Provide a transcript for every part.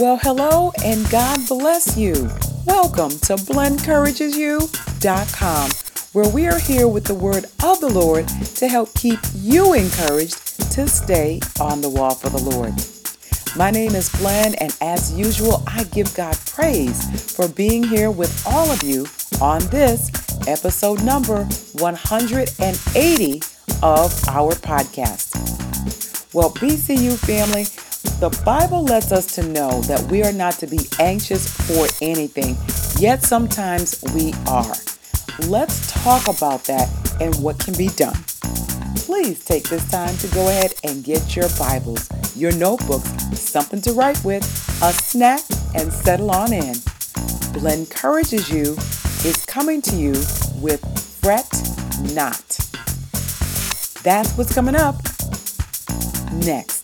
Well, hello and God bless you. Welcome to BlenEncouragesYou.com, where we are here with the word of the Lord to help keep you encouraged to stay on the wall for the Lord. My name is Blen, and as usual, I give God praise for being here with all of you on this episode number 180 of our podcast. Well, BCU family, the Bible lets us to know that we are not to be anxious for anything, yet sometimes we are. Let's talk about that and what can be done. Please take this time to go ahead and get your Bibles, your notebooks, something to write with, a snack, and settle on in. Blen Encourages You is coming to you with Fret Not. That's what's coming up next.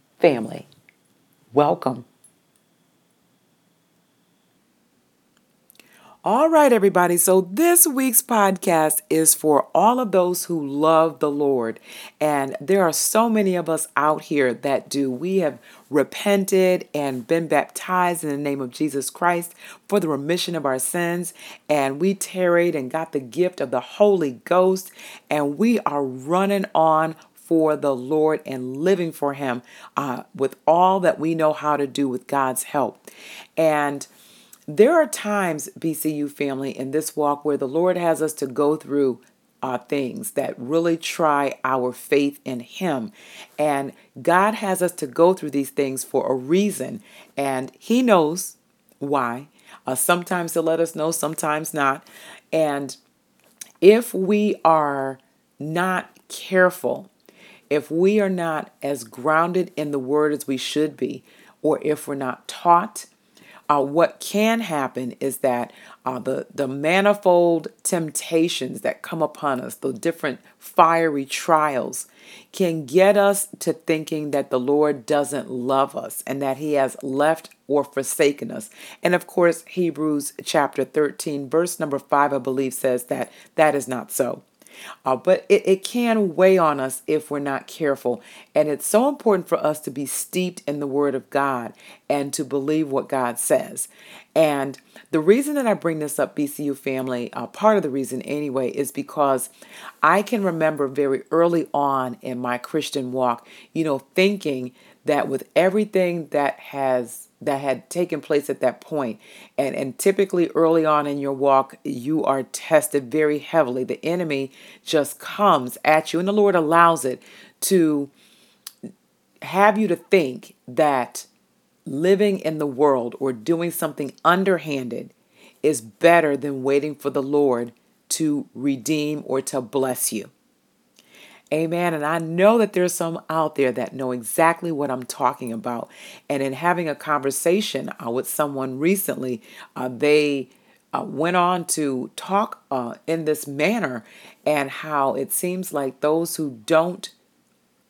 family. Welcome. All right, everybody. So, this week's podcast is for all of those who love the Lord. And there are so many of us out here that do. We have repented and been baptized in the name of Jesus Christ for the remission of our sins. And we tarried and got the gift of the Holy Ghost. And we are running on for the Lord and living for Him uh, with all that we know how to do with God's help. And there are times, BCU family, in this walk where the Lord has us to go through uh, things that really try our faith in Him. And God has us to go through these things for a reason, and He knows why. Uh, sometimes He'll let us know, sometimes not. And if we are not careful if we are not as grounded in the word as we should be, or if we're not taught, uh, what can happen is that uh, the, the manifold temptations that come upon us, the different fiery trials, can get us to thinking that the Lord doesn't love us and that He has left or forsaken us. And of course, Hebrews chapter 13, verse number 5, I believe, says that that is not so. Uh, but it, it can weigh on us if we're not careful. And it's so important for us to be steeped in the Word of God and to believe what God says. And the reason that I bring this up, BCU family, uh, part of the reason anyway, is because I can remember very early on in my Christian walk, you know, thinking that with everything that has that had taken place at that. And, and typically early on in your walk, you are tested very heavily. The enemy just comes at you, and the Lord allows it to have you to think that living in the world or doing something underhanded is better than waiting for the Lord to redeem or to bless you. Amen. And I know that there's some out there that know exactly what I'm talking about. And in having a conversation uh, with someone recently, uh, they uh, went on to talk uh, in this manner and how it seems like those who don't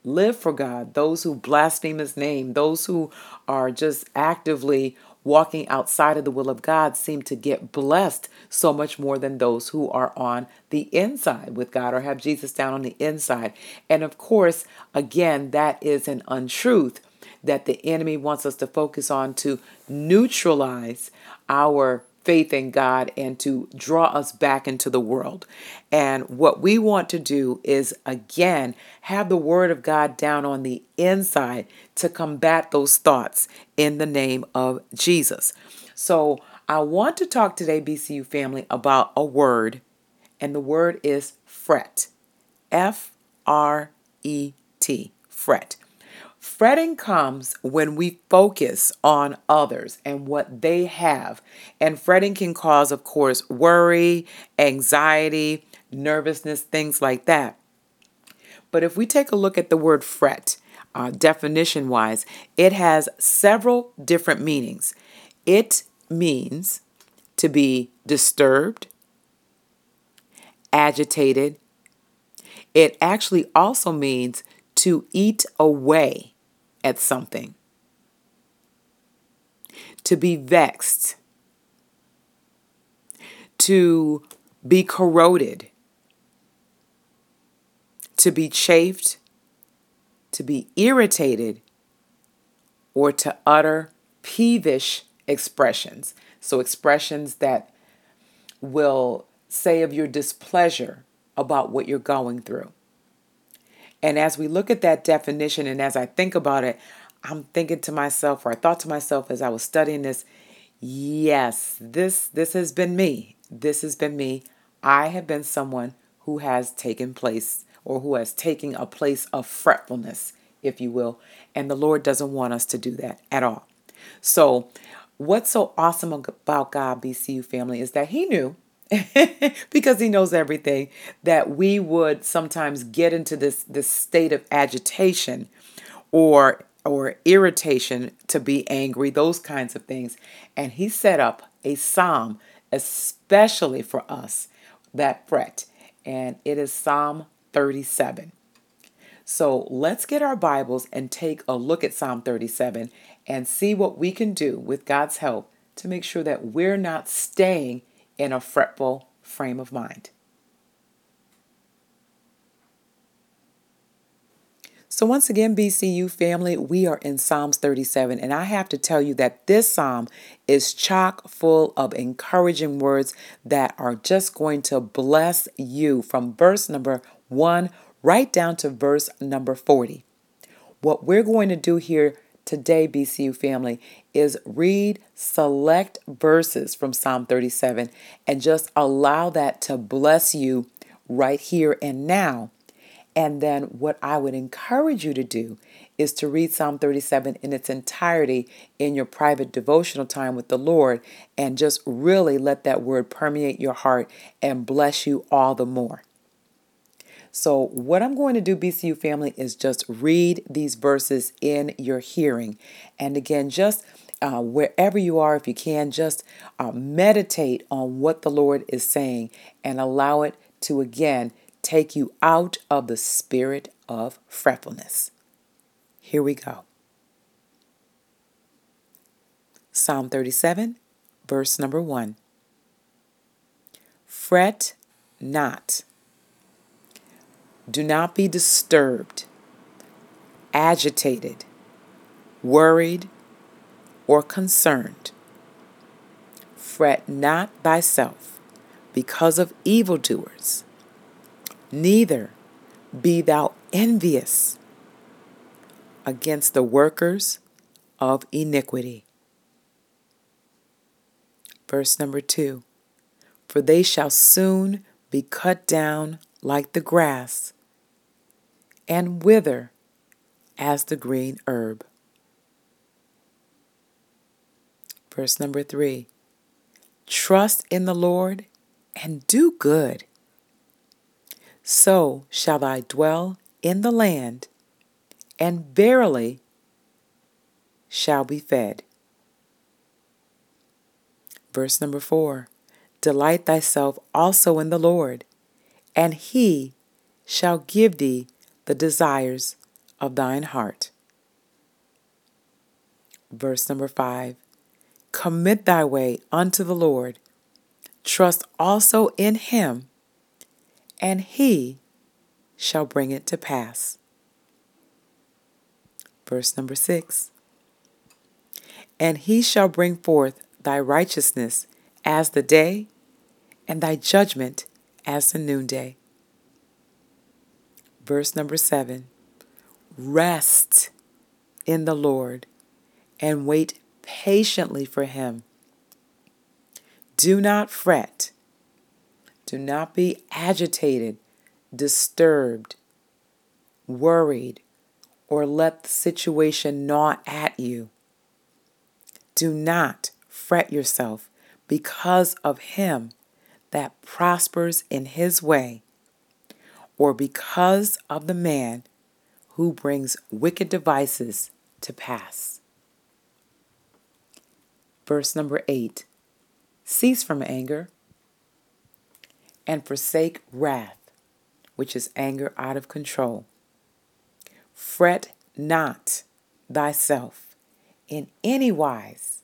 live for God, those who blaspheme His name, those who are just actively walking outside of the will of God seem to get blessed so much more than those who are on the inside with God or have Jesus down on the inside. And of course, again, that is an untruth that the enemy wants us to focus on to neutralize our faith in God and to draw us back into the world. And what we want to do is, again, have the Word of God down on the inside to combat those thoughts in the name of Jesus. So, I want to talk today, BCU family, about a word, and the word is fret. F R E T, fret. Fretting comes when we focus on others and what they have. And fretting can cause, of course, worry, anxiety, nervousness, things like that. But if we take a look at the word fret, uh, definition wise, it has several different meanings. It means to be disturbed, agitated. It actually also means to eat away at something, to be vexed, to be corroded, to be chafed, to be irritated, or to utter peevish expressions. So, expressions that will say of your displeasure about what you're going through. And as we look at that definition and as I think about it, I'm thinking to myself, or I thought to myself as I was studying this, yes, this this has been me. This has been me. I have been someone who has taken place or who has taken a place of fretfulness, if you will. And the Lord doesn't want us to do that at all. So, what's so awesome about God, BCU family, is that He knew because he knows everything that we would sometimes get into this this state of agitation or or irritation to be angry those kinds of things and he set up a psalm especially for us that fret and it is psalm 37 so let's get our bibles and take a look at psalm 37 and see what we can do with god's help to make sure that we're not staying in a fretful frame of mind. So, once again, BCU family, we are in Psalms 37, and I have to tell you that this psalm is chock full of encouraging words that are just going to bless you from verse number 1 right down to verse number 40. What we're going to do here today, BCU family, is read select verses from Psalm 37 and just allow that to bless you right here and now. And then, what I would encourage you to do is to read Psalm 37 in its entirety in your private devotional time with the Lord and just really let that word permeate your heart and bless you all the more. So, what I'm going to do, BCU family, is just read these verses in your hearing. And again, just uh, wherever you are, if you can, just uh, meditate on what the Lord is saying and allow it to again take you out of the spirit of fretfulness. Here we go. Psalm 37, verse number 1. Fret not do not be disturbed, agitated, worried, or concerned. Fret not thyself because of evildoers, neither be thou envious against the workers of iniquity. Verse number two For they shall soon be cut down like the grass and wither as the green herb. Verse number three Trust in the Lord and do good. So shall I dwell in the land, and verily shall be fed. Verse number four Delight thyself also in the Lord, and he shall give thee the desires of thine heart. Verse number five Commit thy way unto the Lord, trust also in him, and he shall bring it to pass. Verse number six And he shall bring forth thy righteousness as the day, and thy judgment as the noonday. Verse number seven Rest in the Lord and wait patiently for him. Do not fret. Do not be agitated, disturbed, worried, or let the situation gnaw at you. Do not fret yourself because of him that prospers in his way, or because of the man who brings wicked devices to pass. Verse number 8 Cease from anger and forsake wrath, which is anger out of control. Fret not thyself in any wise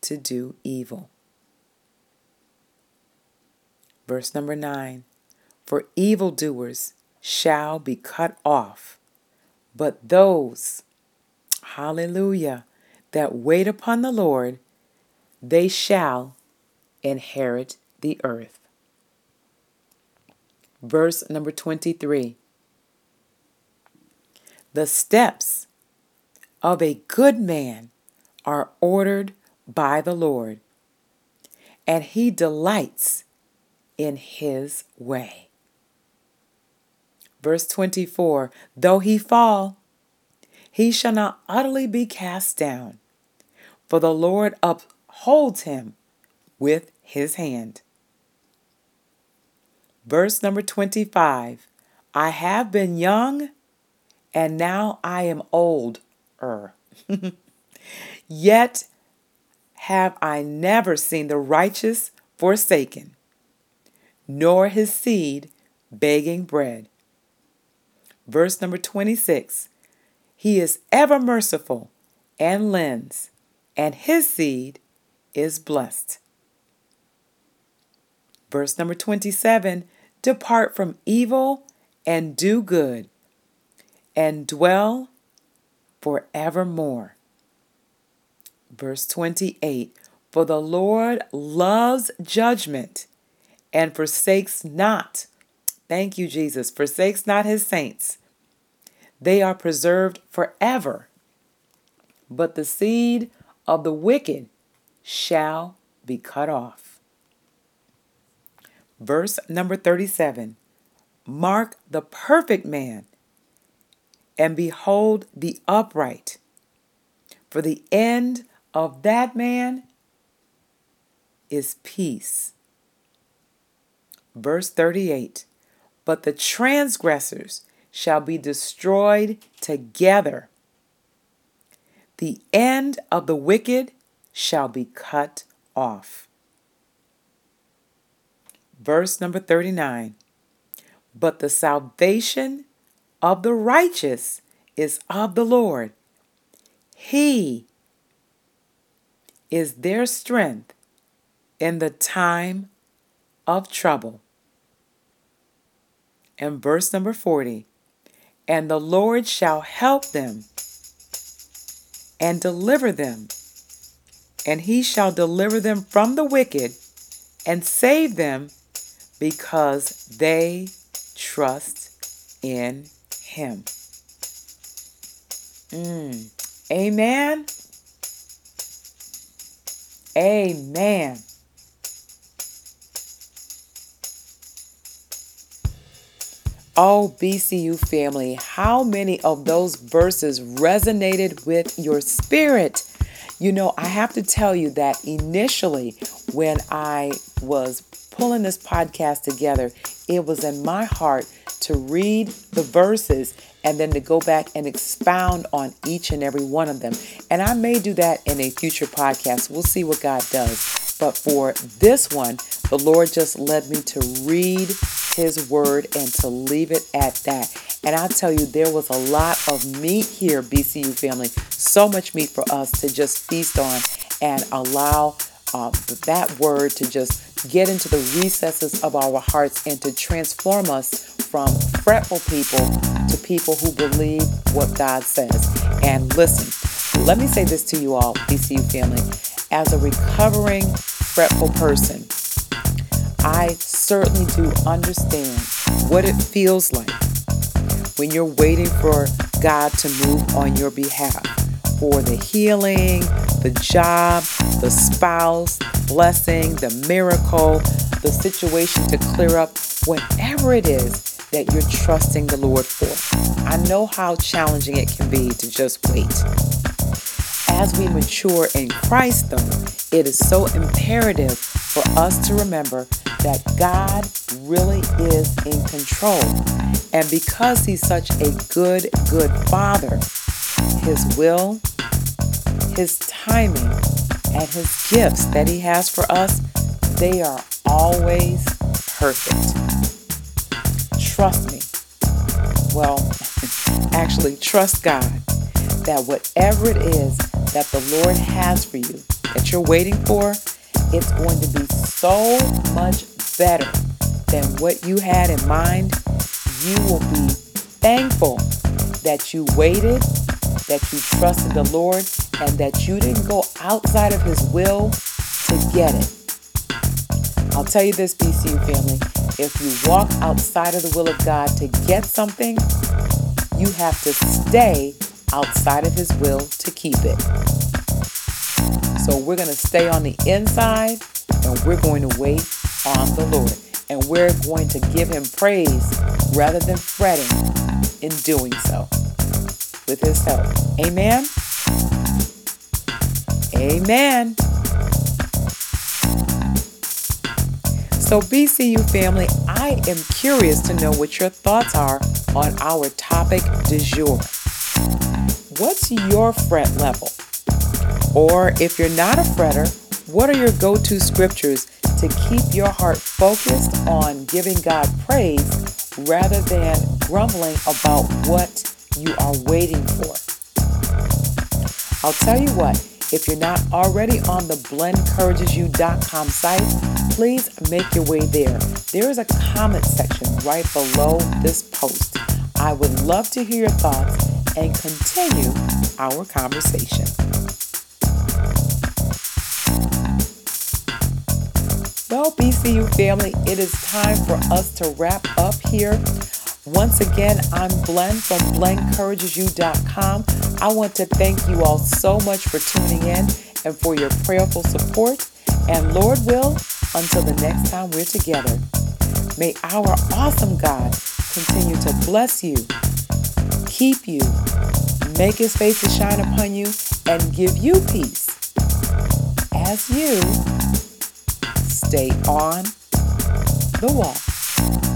to do evil. Verse number 9 For evildoers shall be cut off, but those, hallelujah, that wait upon the Lord, they shall inherit the earth. Verse number 23 The steps of a good man are ordered by the Lord, and he delights in his way. Verse 24 Though he fall, he shall not utterly be cast down, for the Lord upholds him with his hand. Verse number 25 I have been young, and now I am old. Er. Yet have I never seen the righteous forsaken, nor his seed begging bread. Verse number 26 He is ever merciful and lends, and his seed is blessed. Verse number 27 Depart from evil and do good, and dwell forevermore. Verse 28 For the Lord loves judgment and forsakes not, thank you, Jesus, forsakes not his saints. They are preserved forever. But the seed of the wicked shall be cut off. Verse number 37 Mark the perfect man and behold the upright, for the end of that man is peace. Verse 38 But the transgressors shall be destroyed together. The end of the wicked shall be cut off. Verse number 39 But the salvation of the righteous is of the Lord. He is their strength in the time of trouble. And verse number 40 And the Lord shall help them and deliver them, and he shall deliver them from the wicked and save them because they trust in him. Mm. Amen. Amen. Oh, BCU family, how many of those verses resonated with your spirit? You know, I have to tell you that initially, when I was pulling this podcast together, it was in my heart to read the verses and then to go back and expound on each and every one of them. And I may do that in a future podcast. We'll see what God does. But for this one, the Lord just led me to read His word and to leave it at that. And I tell you, there was a lot of meat here, BCU family. So much meat for us to just feast on and allow uh, that word to just get into the recesses of our hearts and to transform us from fretful people to people who believe what God says. And listen, let me say this to you all, BCU family. As a recovering fretful person, I certainly do understand what it feels like when you're waiting for God to move on your behalf for the healing, the job, the spouse, blessing, the miracle, the situation to clear up, whatever it is that you're trusting the Lord for. I know how challenging it can be to just wait. As we mature in Christ, though, it is so imperative for us to remember that God really is in control. And because He's such a good, good Father, His will, His timing, and His gifts that He has for us, they are always perfect. Trust me. Well, actually, trust God that whatever it is that the Lord has for you that you're waiting for, it's going to be so much better than what you had in mind. You will be thankful that you waited, that you trusted the Lord, and that you didn't go outside of His will to get it. I'll tell you this, BCU family if you walk outside of the will of God to get something, you have to stay outside of His will to keep it. So we're going to stay on the inside and we're going to wait on the Lord. And we're going to give Him praise rather than fretting in doing so with His help. Amen. Amen. So, BCU family, I am curious to know what your thoughts are on our topic du jour. What's your fret level? Or if you're not a fretter, what are your go to scriptures to keep your heart focused on giving God praise rather than grumbling about what you are waiting for? I'll tell you what, if you're not already on the blenencouragesyou.com site, please make your way there. There is a comment section right below this post. I would love to hear your thoughts and continue our conversation. Well, BCU family, it is time for us to wrap up here. Once again, I'm Blen from blenencouragesyou.com. I want to thank you all so much for tuning in and for your prayerful support. And Lord will, until the next time we're together, may our awesome God continue to bless you, keep you, make his face to shine upon you, and give you peace as you stay on the wall.